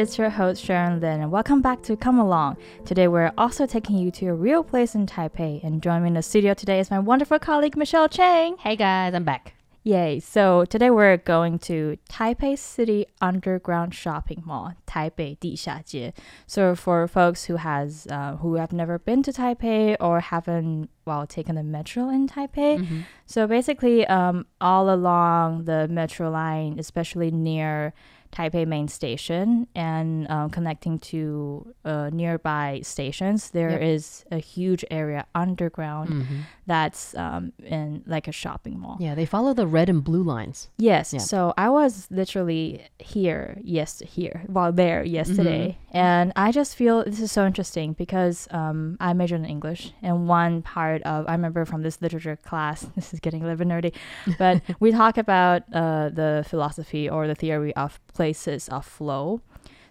It's your host Sharon Lin, and welcome back to Come Along. Today, we're also taking you to a real place in Taipei, and joining me in the studio today is my wonderful colleague Michelle Chang. Hey guys, I'm back. Yay! So today we're going to Taipei City Underground Shopping Mall, Taipei 地下街. So for folks who has uh, who have never been to Taipei or haven't well taken the metro in Taipei, Mm-hmm. so basically um, all along the metro line, especially near Taipei main station and um, connecting to uh, nearby stations, there Yep. is a huge area underground Mm-hmm. that's um, in like a shopping mall. Yeah, they follow the red and blue lines. Yes. Yeah. So I was literally here, yes, here, well, there yesterday. Mm-hmm. And I just feel this is so interesting because um, I majored in English. And one part of, I remember from this literature class, this is getting a little bit nerdy, but we talk about uh, the philosophy or the theory of places of flow.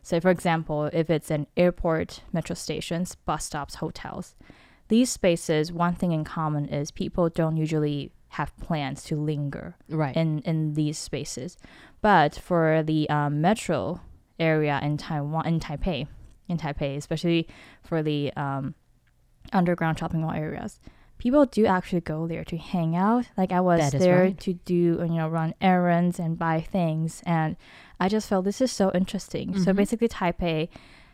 So, for example, if it's an airport, metro stations, bus stops, hotels, these spaces, one thing in common is people don't usually have plans to linger Right. in in these spaces. But for the um, metro area in Taiwan, in Taipei, in Taipei, especially for the um, underground shopping mall areas, people do actually go there to hang out. Like I was there right. to do, you know, run errands and buy things, and I just felt this is so interesting. So Mhm. basically, Taipei.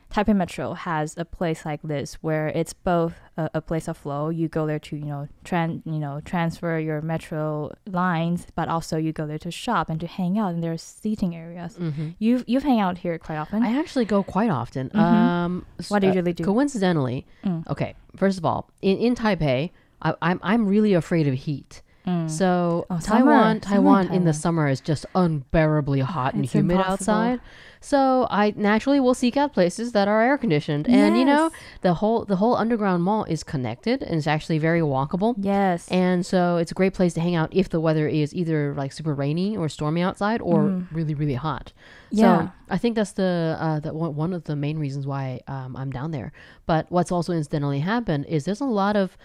Taipei Metro has a place like this where it's both a, a place of flow. You go there to you know tran you know transfer your metro lines, but also you go there to shop and to hang out. And there's seating areas. mm-hmm. You've you've hang out here quite often. I actually go quite often. Mhm. Um, what do you uh, usually do? Coincidentally, Mm. okay. First of all, in, in Taipei, I, I'm I'm really afraid of heat. Mm. So Oh. Taiwan, Taiwan in the summer is just unbearably hot and It's humid impossible. outside. So I naturally will seek out places that are air conditioned, and you know the whole the whole underground mall is connected and it's actually very walkable. yes. And so it's a great place to hang out if the weather is either like super rainy or stormy outside or Mhm. really, really hot. Yeah. So I think that's the, uh, the one one of the main reasons why um, I'm down there. But what's also incidentally happened is there's a lot of,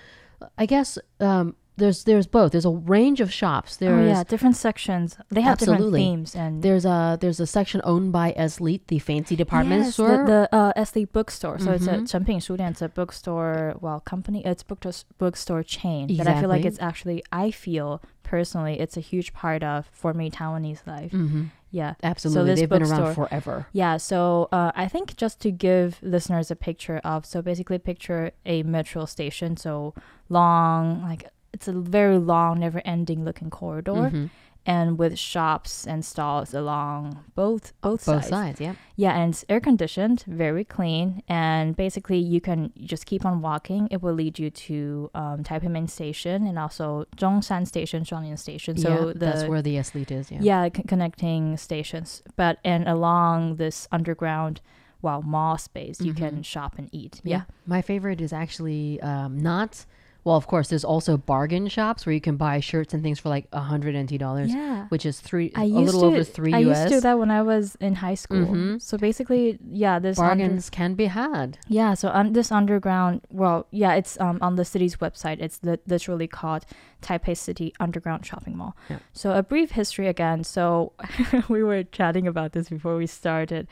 I guess um, there's there's both. There's a range of shops. There's oh, yeah, different sections. They have absolutely. different themes and there's a there's a section owned by Eslite, the fancy department yes, store. The, the uh, bookstore. So mm-hmm. it's a mm-hmm. Chengpin Shudian. It's a bookstore well company. It's bookstore bookstore chain exactly. that I feel like it's actually I feel personally it's a huge part of for me Taiwanese life. Mm-hmm. Yeah. Absolutely, this they've been around forever. Yeah, so uh, I think just to give listeners a picture of, so basically picture a metro station, so long, like it's a very long, never-ending looking corridor, Mhm. and with shops and stalls along both both, Both sides. sides, yeah. Yeah, and it's air conditioned, very clean, and basically you can just keep on walking. It will lead you to um, Taipei Main Station and also Zhongshan Station, Shuanglian Station. So yeah, the that's where the Eslite is. Yeah. yeah, c- connecting stations. But and along this underground, well, mall space, you can Mhm. shop and eat. Yeah. Yeah. My favorite is actually um, not. Well, of course, there's also bargain shops where you can buy shirts and things for like a hundred NT dollars, Yeah. which is three I a little to, over three I US. used to do that when I was in high school. Mhm. So basically, yeah, this under- Bargains can be had. yeah, so on this underground, well, yeah, it's um, on the city's website. It's li- literally called Taipei City Underground Shopping Mall. Yeah. So a brief history again. So we were chatting about this before we started.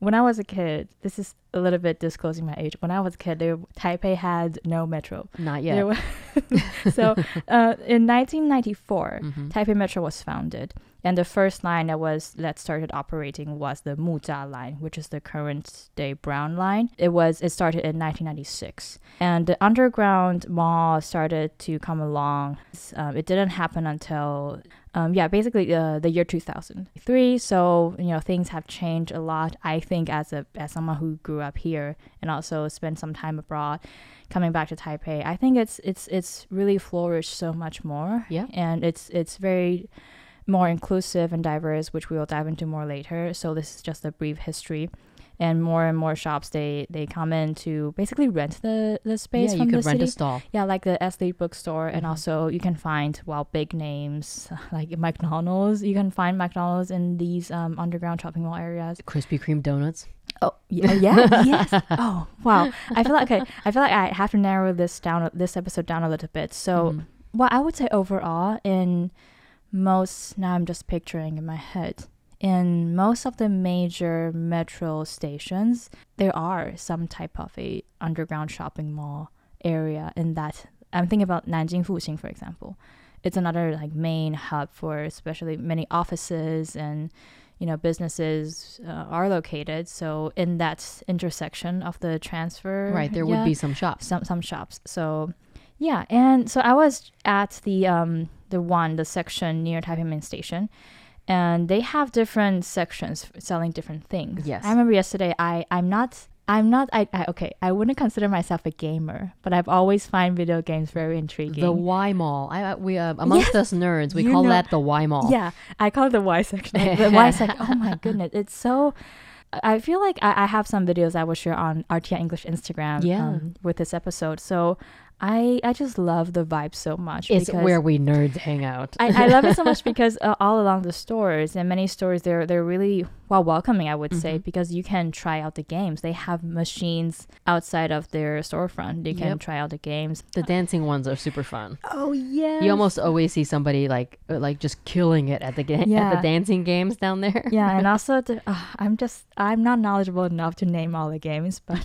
When I was a kid, this is a little bit disclosing my age. When I was a kid, there, Taipei had no metro. Not yet. wa- so uh, in 1994, Mhm. Taipei Metro was founded, and the first line that was that started operating was the Muzha line, which is the current day Brown line. It was it started in 1996, and the underground mall started to come along. Um, it didn't happen until um, yeah, basically uh, the year 2003. So you know things have changed a lot. I think as a as someone who grew up here and also spent some time abroad, coming back to Taipei, I think it's it's it's really flourished so much more. Yeah. and it's it's very more inclusive and diverse, which we will dive into more later. So this is just a brief history. And more and more shops they they come in to basically rent the the space yeah, from you the could rent city. a stall. Yeah, like the Eslite bookstore, and Mhm. also you can find well big names like McDonald's. You can find McDonald's in these um, underground shopping mall areas. Krispy Kreme donuts. Oh yeah, yeah yes. Oh wow. I feel like okay. I feel like I have to narrow this down, this episode down a little bit. So, Mhm. well, I would say overall in most now I'm just picturing in my head in most of the major metro stations, there are some type of a underground shopping mall area in that. I'm thinking about Nanjing Fuxing, for example. It's another like main hub for especially many offices and you know businesses uh, are located. So in that intersection of the transfer, Right, there yeah, would be some shops. some some shops. So yeah, and so I was at the um the one the section near Taipei Main Station, and they have different sections selling different things. Yes. I remember yesterday. I I'm not. I'm not. I, I okay. I wouldn't consider myself a gamer, but I've always find video games very intriguing. The Y Mall. I, we uh, amongst us nerds, we call know- that the Y Mall. Yeah, I call it the Y section. The Y section. Oh my goodness, it's so. I feel like I, I have some videos I will share on RTI English Instagram. Yeah. um, with this episode, so I I just love the vibe so much. It's where we nerds hang out. I, I love it so much because uh, all along the stores and many stores they're they're really well welcoming I would say Mm-hmm. because you can try out the games they have machines outside of their storefront you can Yep. try out the games the dancing ones are super fun. oh yeah You almost always see somebody like uh, like just killing it at the ga- at the dancing games down there. yeah and also the, uh, I'm just I'm not knowledgeable enough to name all the games but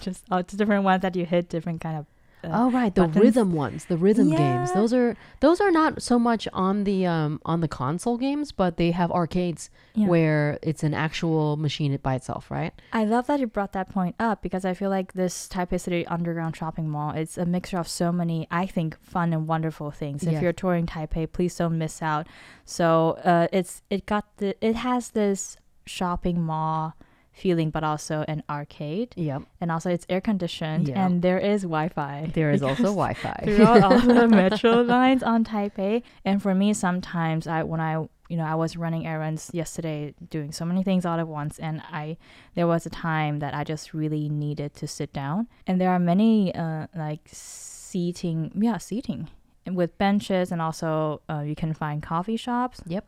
just all the different ones that you hit different kind of uh, Oh right, the buttons. rhythm ones, the rhythm games. Those are those are not so much on the um on the console games, but they have arcades Yeah. where it's an actual machine by itself, right? I love that you brought that point up because I feel like this Taipei City Underground Shopping Mall it's a mixture of so many, I think, fun and wonderful things. Yeah. If you're touring Taipei, please don't miss out. So uh, it's it got the it has this shopping mall feeling, but also an arcade, Yep. and also it's air conditioned, Yeah. and there is Wi-Fi. There is also Wi-Fi. throughout all the metro lines on Taipei. And for me, sometimes I when I you know I was running errands yesterday, doing so many things all at once, and I there was a time that I just really needed to sit down. And there are many uh, like seating, yeah, seating with benches, and also uh, you can find coffee shops. Yep.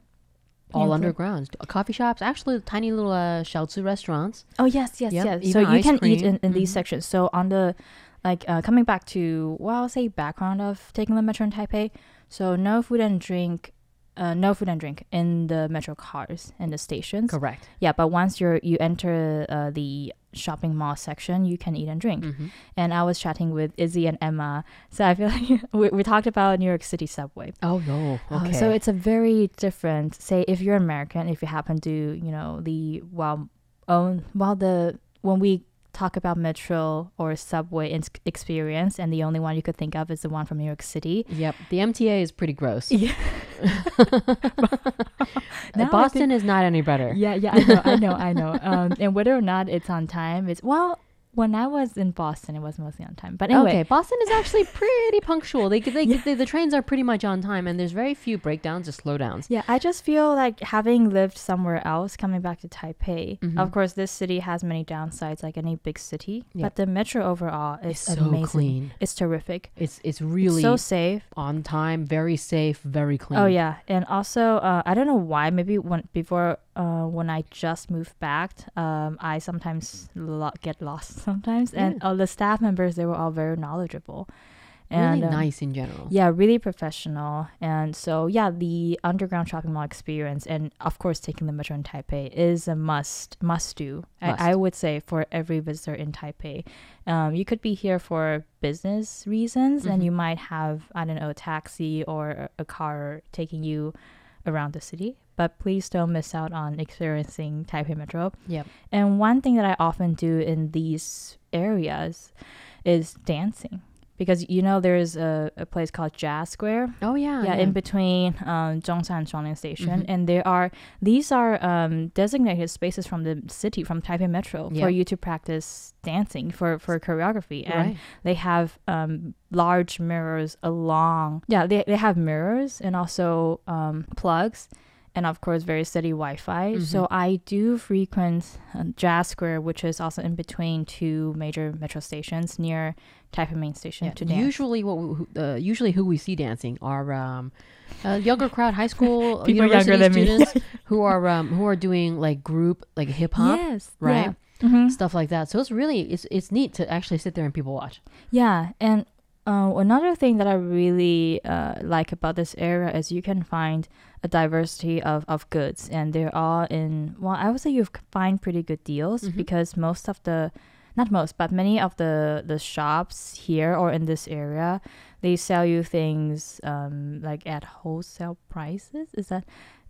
All underground. Uh, Coffee shops, actually tiny little uh, xiaozi restaurants. Oh yes, yes, Yep, yes. So you can eat in, in these Mhm. sections. So on the like uh, coming back to well, I'll say background of taking the metro in Taipei. So no food and drink, uh, no food and drink in the metro cars and the stations. Correct. Yeah, but once you're you enter uh, the shopping mall section, you can eat and drink. hmm And I was chatting with Izzy and Emma. So I feel like we, we talked about New York City subway. Oh no. Uh, Okay. so it's a very different. Say if you're American, if you happen to, you know, the well, own well the when we talk about metro or subway ins experience, and the only one you could think of is the one from New York City. Yep. The MTA is pretty gross. Yeah. Boston is not any better. Yeah, yeah, I know, I know, I know. Um, and whether or not it's on time, it's well. When I was in Boston, it was mostly on time. But anyway, Okay, Boston is actually pretty punctual. They, they, they, the trains are pretty much on time, and there's very few breakdowns or slowdowns. Yeah, I just feel like having lived somewhere else, coming back to Taipei. Mhm. Of course, this city has many downsides, like any big city. Yeah. But the metro overall is It's so amazing. clean. It's terrific. It's it's really so safe. on time, very safe, very clean. Oh yeah, and also uh, I don't know why. Maybe when before uh, when I just moved back, um, I sometimes lo- get lost sometimes, and all the staff members they were all very knowledgeable, Really and um, nice in general. Yeah, really professional. And so, yeah, the underground shopping mall experience and of course taking the metro in Taipei is a must must do. Must. I, I would say for every visitor in Taipei. Um, you could be here for business reasons Mhm. and you might have, I don't know, a taxi or a car taking you around the city. But please don't miss out on experiencing Taipei Metro. Yep. And one thing that I often do in these areas is dancing. Because you know there's a, a place called Jazz Square. Oh yeah. Yeah, in between um, Zhongshan and Shuanglian Station, Mhm. and there are these are um, designated spaces from the city, from Taipei Metro, Yeah. for you to practice dancing for for choreography, and right. they have um, large mirrors along. Yeah, they they have mirrors and also um, plugs. And of course, very steady Wi-Fi. So Mhm. I do frequent uh, Jazz Square, which is also in between two major metro stations near Taipei Main Station Yeah. to dance. Usually, what we, who- uh, usually who we see dancing are um, a younger crowd, high school, uh, People university younger than me. students who are um, who are doing like group like hip hop yes, right? Yeah. Mhm. stuff like that. So it's really it's it's neat to actually sit there and people watch. Yeah, and Uh, another thing that I really uh, like about this area is you can find a diversity of, of goods, and they're all in. Well, I would say you find pretty good deals Mhm. because most of the, not most, but many of the the shops here or in this area, they sell you things um, like at wholesale prices. Is that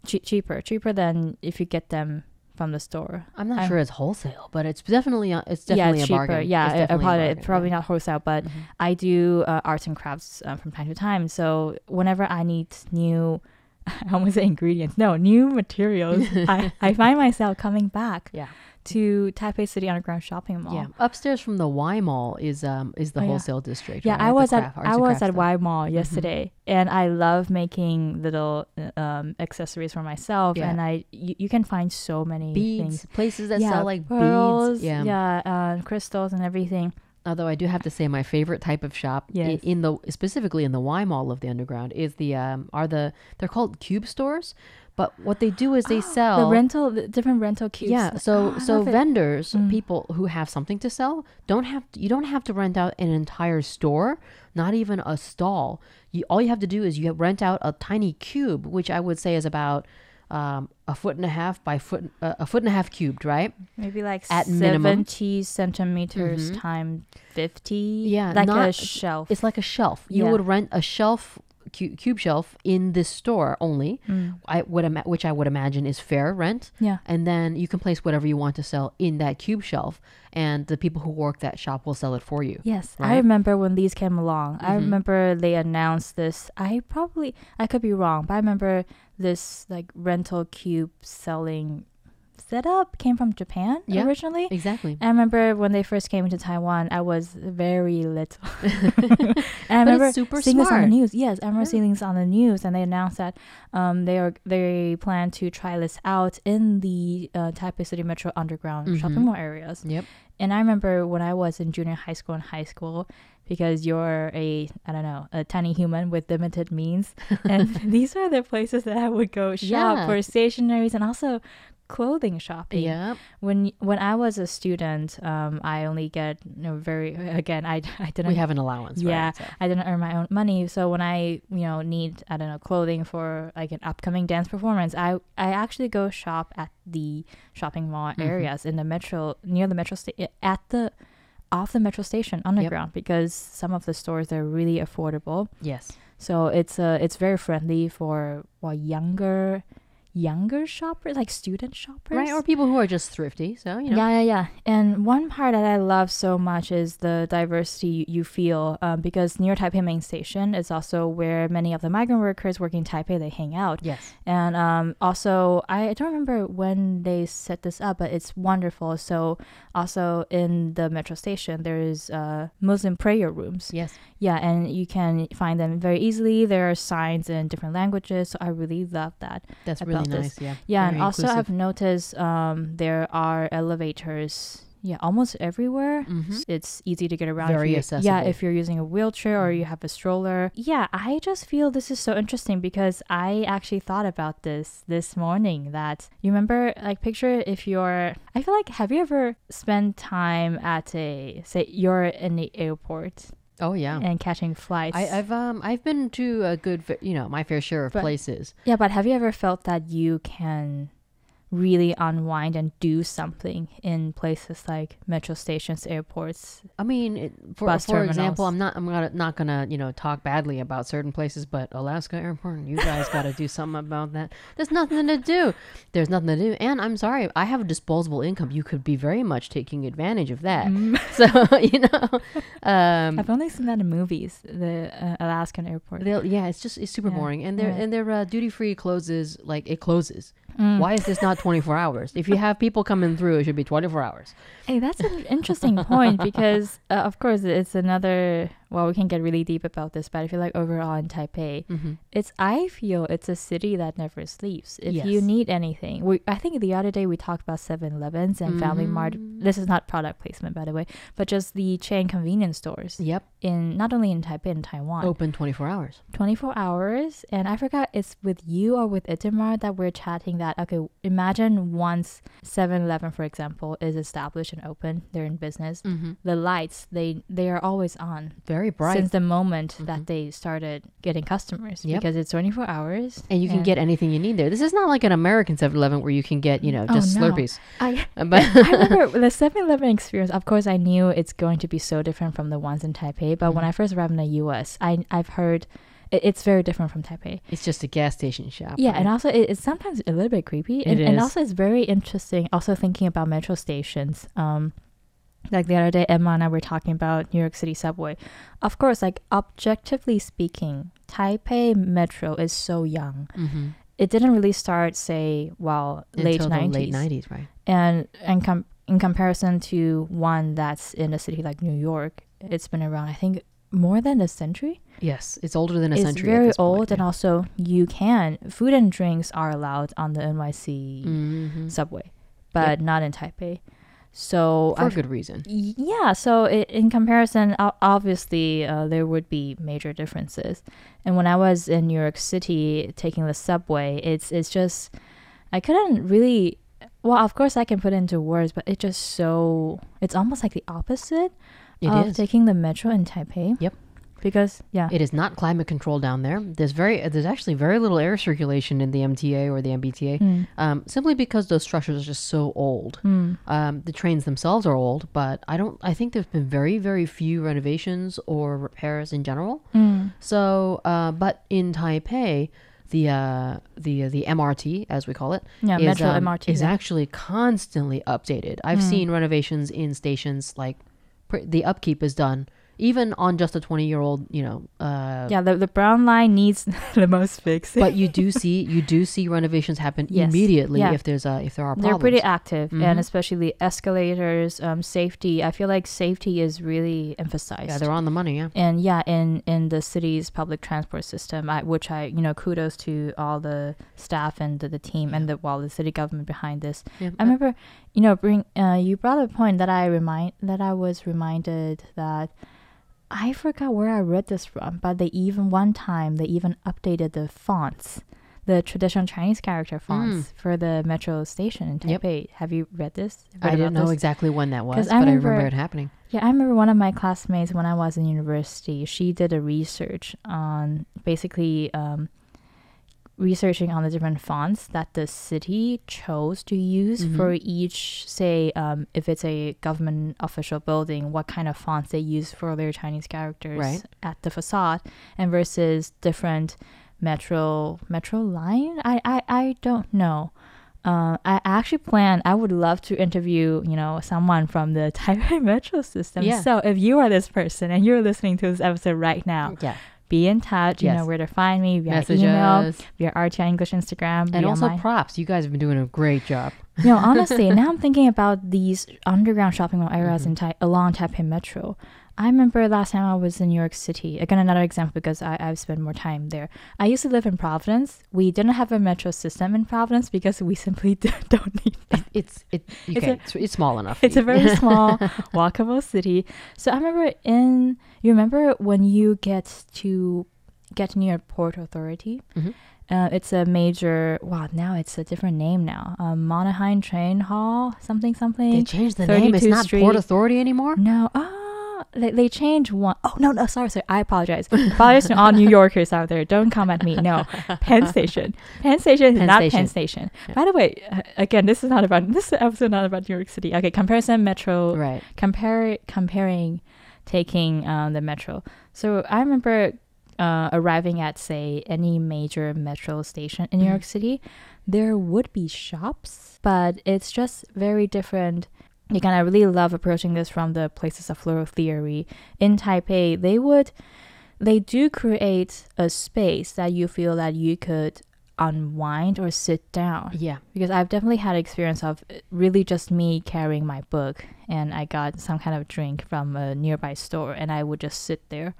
che- cheaper? Cheaper than if you get them from the store. I'm not I'm- sure it's wholesale, but it's definitely a, it's definitely yeah, it's a cheaper. bargain. Yeah, it's I- I a probably, bargain, probably not wholesale, but Mhm. I do uh, arts and crafts uh, from time to time. So whenever I need new, I almost say ingredients, no, new materials, I, I find myself coming back Yeah. To Taipei City Underground Shopping Mall. Yeah, upstairs from the Y Mall is um is the Oh, yeah. wholesale district. Yeah, right? I was at craft- arts I was at. Y Mall Mhm. yesterday, and I love making little uh, um, accessories for myself. Yeah. And I you, you can find so many beads, things. places that yeah, sell like pearls, beads. Yeah. yeah, uh, crystals and everything. Although I do have to say, my favorite type of shop Yes. in the specifically in the Y Mall of the Underground is the um are the they're called cube stores, but what they do is they sell the rental, the different rental cubes. Yeah, so Oh, so vendors, Mm. people who have something to sell, don't have you don't have to rent out an entire store, not even a stall. You all you have to do is you rent out a tiny cube, which I would say is about um, a foot and a half by foot uh, a foot and a half cubed, right? maybe like At minimum. 70 centimeters Mhm. times 50 Yeah, like a shelf It's like a shelf. You Yeah. would rent a shelf cu- cube shelf in this store only. Mm. I would ima- which I would imagine is fair rent. yeah and then you can place whatever you want to sell in that cube shelf and the people who work that shop will sell it for you yes i remember when these came along i Mhm. remember they announced this i probably i could be wrong but i remember this like rental cube selling setup came from japan Yeah. originally exactly I remember when they first came into Taiwan, I was very little. and I remember super seeing this on the news. Yes, I remember Yeah. seeing this on the news, and they announced that um, they are they plan to try this out in the uh, Taipei City Metro Underground shopping Mhm. mall areas. yep And I remember when I was in junior high school and high school, because you're a I don't know a tiny human with limited means, and these are the places that I would go shop Yeah. for stationaries and also clothing shopping Yeah. when when I was a student, um, I only get you know very again I I didn't we have an allowance yeah right? So- I didn't earn my own money. So when I you know need I don't know clothing for like an upcoming dance performance, I I actually go shop at the shopping mall Mhm. areas in the metro near the metro station at the off the metro station underground because some of the stores are really affordable. yes So it's uh it's very friendly for well younger younger shoppers like student shoppers right or people who are just thrifty so you know yeah, yeah, yeah. And one part that I love so much is the diversity you feel um, because near Taipei Main Station is also where many of the migrant workers working in Taipei they hang out. yes And um, also, I don't remember when they set this up, but it's wonderful. So also in the metro station, there is uh, Muslim prayer rooms. yes Yeah, and you can find them very easily. There are signs in different languages. So I really love that. that's about really this. nice yeah Yeah, Very and also. I've noticed um, there are elevators. Yeah, almost everywhere. Mhm. It's easy to get around. if Very you- Yeah, if you're using a wheelchair or you have a stroller. Yeah, I just feel this is so interesting because I actually thought about this this morning. That you remember, like, picture if you're. I feel like have you ever spent time at a say you're in the airport oh yeah and catching flights? I, I've um I've been to a good you know my fair share of But- places Yeah, but have you ever felt that you can really unwind and do something in places like metro stations, airports? I mean, it, for for example. I'm not I'm gonna, not gonna you know talk badly about certain places, but Alaska Airport, you guys got to do something about that. There's nothing to do. There's nothing to do, and I'm sorry, I have a disposable income. You could be very much taking advantage of that. So you know, um, I've only seen that in movies, the uh, Alaskan airport. yeah, it's just it's super Yeah, boring, and their yeah. and their uh, duty free closes like it closes. Mm. Why is this not 24 hours? If you have people coming through, it should be 24 hours. Hey, that's an interesting point because, uh, of course, it's another. Well, we can get really deep about this, but I feel like overall in Taipei, Mm-hmm. it's I feel it's a city that never sleeps. If you need anything, we I think the other day we talked about 7-Elevens and Family Mart. Mm. This is not product placement, by the way, but just the chain convenience stores Yep, in not only in Taipei in Taiwan, open 24 hours. 24 hours. And I forgot it's with you or with Itamar that we're chatting that. Okay, imagine once 7-Eleven, for example, is established and open, they're in business. Mm-hmm. The lights they they are always on. Very bright. since the moment Mhm. that they started getting customers Yep. because it's 24 hours. and you can and- get anything you need there. This is not like an American 7-Eleven where you can get, you know, Oh, just no. Slurpees. I, But I remember the 7-Eleven experience. Of course, I knew it's going to be so different from the ones in Taipei. But when Mhm. I first arrived in the U.S., I I've heard it, it's very different from Taipei. it's just a gas station shop. Yeah, and also it, it's sometimes a little bit creepy, It and, and also it's very interesting. Also thinking about metro stations. Um, like the other day, Emma and I were talking about New York City subway. Of course, like objectively speaking, Taipei Metro is so young. Mhm. It didn't really start, say, well, late Until the nineties, late 90s, right? and and com- in comparison to one that's in a city like New York, it's been around. I think more than a century. Yes, it's older than a it's century. very this point, old, and yeah. also you can food and drinks are allowed on the NYC Mhm. subway, but not in Taipei. So for I- good reason. yeah, so i in comparison, obviously uh, there would be major differences. And when I was in New York City taking the subway, it's it's just I couldn't really. Well, of course I can put it into words, but it's just so it's almost like the opposite It of is. taking the metro in Taipei. Yep. Because yeah, It is not climate control down there. There's very there's actually very little air circulation in the MTA or the MBTA, Mm, um, simply because those structures are just so old. mm, Um, the trains themselves are old, but I don't. I think there's been very very few renovations or repairs in general. mm, So, uh, but in Taipei, the uh, the the MRT as we call it yeah, is, metro um, MRT is yeah. actually constantly updated. I've Mm. seen renovations in stations like pr- the upkeep is done even on just a 20 year old, you know, uh, yeah. The the brown line needs the most fixing. but you do see you do see renovations happen Yes. immediately Yeah. if there's a if there are problems. They're pretty active, Mhm. and especially escalators, um, safety. I feel like safety is really emphasized. yeah, they're on the money. Yeah, and yeah, in in the city's public transport system, I, which I you know kudos to all the staff and the, the team and the well the city government behind this. yeah. I remember, you know, bring uh, you brought up a point that I remind that I was reminded that I forgot where I read this from, but they even one time they even updated the fonts, the traditional Chinese character fonts for the metro station in Mm. Yep. Taipei. Have you read this? I don't know this? exactly when that was, 'Cause but I I remember, remember- it happening. Yeah, I remember one of my classmates when I was in university. She did a research on basically um, researching on the different fonts that the city chose to use Mhm. for each, say, um, if it's a government official building, what kind of fonts they use for their Chinese characters Right. at the facade, and versus different metro metro line. I I, I don't know. Uh, I actually plan. I would love to interview, you know, someone from the Taipei Metro system. Yeah. So if you are this person and you're listening to this episode right now, Yeah, be in touch. You Yes. know where to find me via message email, us. via RTI English Instagram, and also my- props. You guys have been doing a great job. Know, honestly, now I'm thinking about these underground shopping mall areas Mm-hmm. in tai- along Taipei Metro. I remember last time I was in New York City. Again, another example because I, I've spent more time there. I used to live in Providence. We didn't have a metro system in Providence because we simply don't need that. It's it It's okay. a- It's, it's small enough. It's a very small, walkable city. So I remember in you remember when you get to get near Port Authority. Mhm. Uh, it's a major. Wow, now it's a different name now. Um, Moynihan Train Hall, something something. They changed the name. It's not Street. Port Authority anymore. No, ah, they, they changed one. Oh no, no, sorry, sorry. I apologize. apologize to all New Yorkers out there. Don't come at me. No, Penn Station. Penn Station is Penn not Station. Penn Station. By the way, uh, again, this is not about this episode. Not about New York City. Okay, comparison Metro. Right. Compare comparing, taking um, the Metro. So I remember uh, arriving at say any major metro station in New. York City, there would be shops, but it's just very different. Again, I really love approaching this from the places of flow theory. In Taipei, they would, they do create a space that you feel that you could unwind or sit down Yeah. because I've definitely had experience of uh, really just me carrying my book and I got some kind of drink from a nearby store and I would just sit there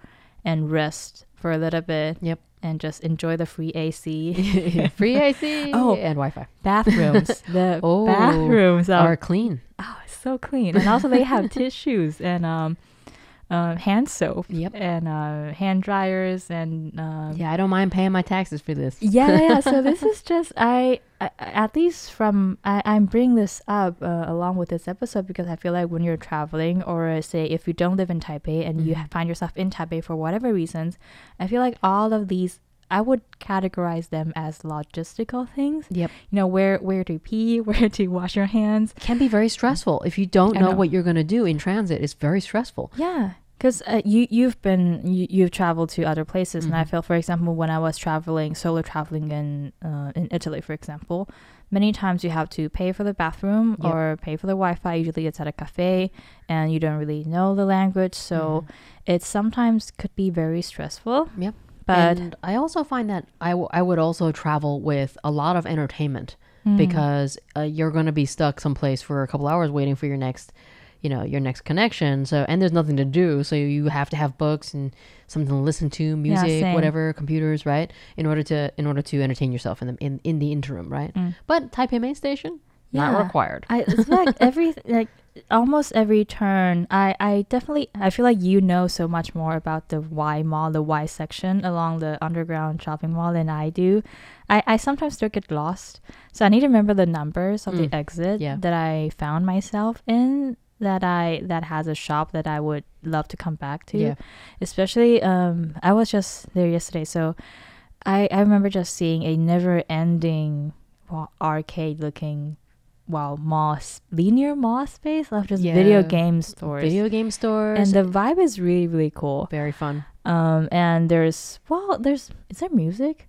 and rest for a little bit. Yep. And just enjoy the free AC. Free AC Oh. and Wi-Fi bathrooms. The Oh, bathrooms are are clean. oh, it's so clean. And also they have tissues and um uh, hand soap Yep. and uh, hand dryers and um, Yeah, I don't mind paying my taxes for this. yeah, yeah. So this is just I I, at least from I, I'm bringing this up uh, along with this episode because I feel like when you're traveling or uh, say if you don't live in Taipei and you Mhm. find yourself in Taipei for whatever reasons, I feel like all of these I would categorize them as logistical things. Yep. You know where where to pee, where to wash your hands. Can be very stressful if you don't know, know. what you're going to do in transit. It's very stressful. Yeah, because uh, you you've been you, you've traveled to other places, and I Mhm. feel, for example, when I was traveling solo traveling in uh, in Italy, for example, many times you have to pay for the bathroom Yep. or pay for the Wi-Fi. Usually, it's at a cafe, and you don't really know the language, so it sometimes could be very stressful. Mm-hmm. Yep. But and I also find that I, w- I would also travel with a lot of entertainment mm, because uh, you're going to be stuck someplace for a couple hours waiting for your next you know your next connection so and there's nothing to do so you have to have books and something to listen to music same. whatever computers right in order to in order to entertain yourself in the in, in the interim right Mm. but taipei main station not required I it's like every like almost every turn I I definitely I feel like you know so much more about the Y mall the Y section along the underground shopping mall than I do. I I sometimes still get lost. So I need to remember the numbers of the Mm. exit Yeah. that I found myself in that I that has a shop that I would love to come back to. Yeah. Especially um I was just there yesterday so I I remember just seeing a never ending well, arcade looking well mall linear mall space of just video game stores. Video game stores. And the vibe is really really cool. Very fun. Um and there's well there's is there music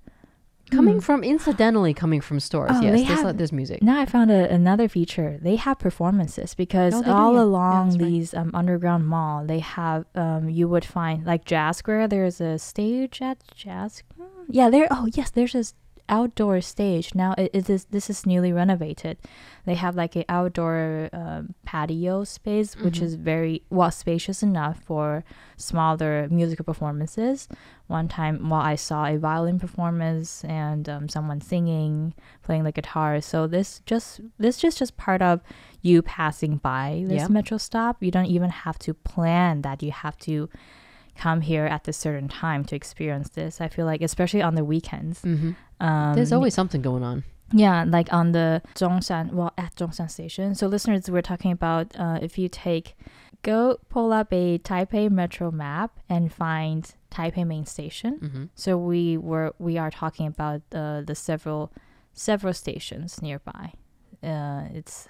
coming Hmm. from incidentally coming from stores Oh, yes there's, have- there's music now I found a, another feature. They have performances because Oh, they do, all yeah. Yeah, along right. these um, underground mall, they have um, you would find like Jazz Square. There's a stage at Jazz. Yeah, there. Oh yes, there's this outdoor stage now. It, it is this is newly renovated. They have like an outdoor um, patio space, which Mhm. is very well spacious enough for smaller musical performances. One time, while I saw a violin performance and um, someone singing, playing the guitar. So this just this just just part of you passing by this Yeah. metro stop. You don't even have to plan that you have to come here at this certain time to experience this. I feel like especially on the weekends. hmm Um, there's always something going on yeah, like on the Zhongshan, well, at Zhongshan Station. So, listeners, we're talking about uh, if you take, go pull up a Taipei Metro map and find Taipei Main Station. hmm So we were we are talking about uh, the several several stations nearby. Uh, it's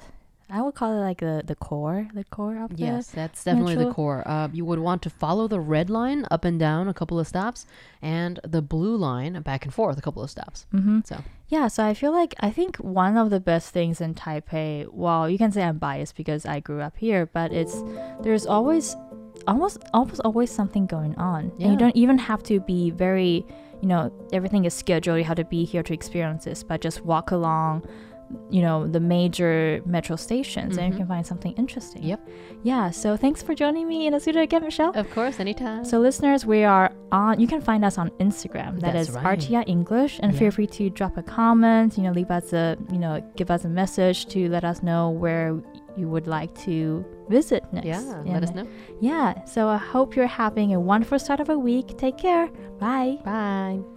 I would call it like the the core, the core of Yes, that's definitely the core. Uh, you would want to follow the red line up and down a couple of stops, and the blue line back and forth a couple of stops. the. hmm So Yeah, so I feel like I think one of the best things in Taipei, well, you can say I'm biased because I grew up here, but it's there's always almost almost always something going on. And you don't even have to be very, you know, everything is scheduled, you have to be here to experience this, but just walk along you know the major metro stations and you Mhm. can find something interesting Yep. yeah so thanks for joining me in studio again michelle of course, anytime. so, listeners, we are on. You can find us on Instagram. That That's is right. RTI English, and Yeah. feel free to drop a comment. You know, leave us a. You know, give us a message to let us know where you would like to visit next. yeah, let us know. Yeah. So I hope you're having a wonderful start of a week. Take care. Bye. Bye.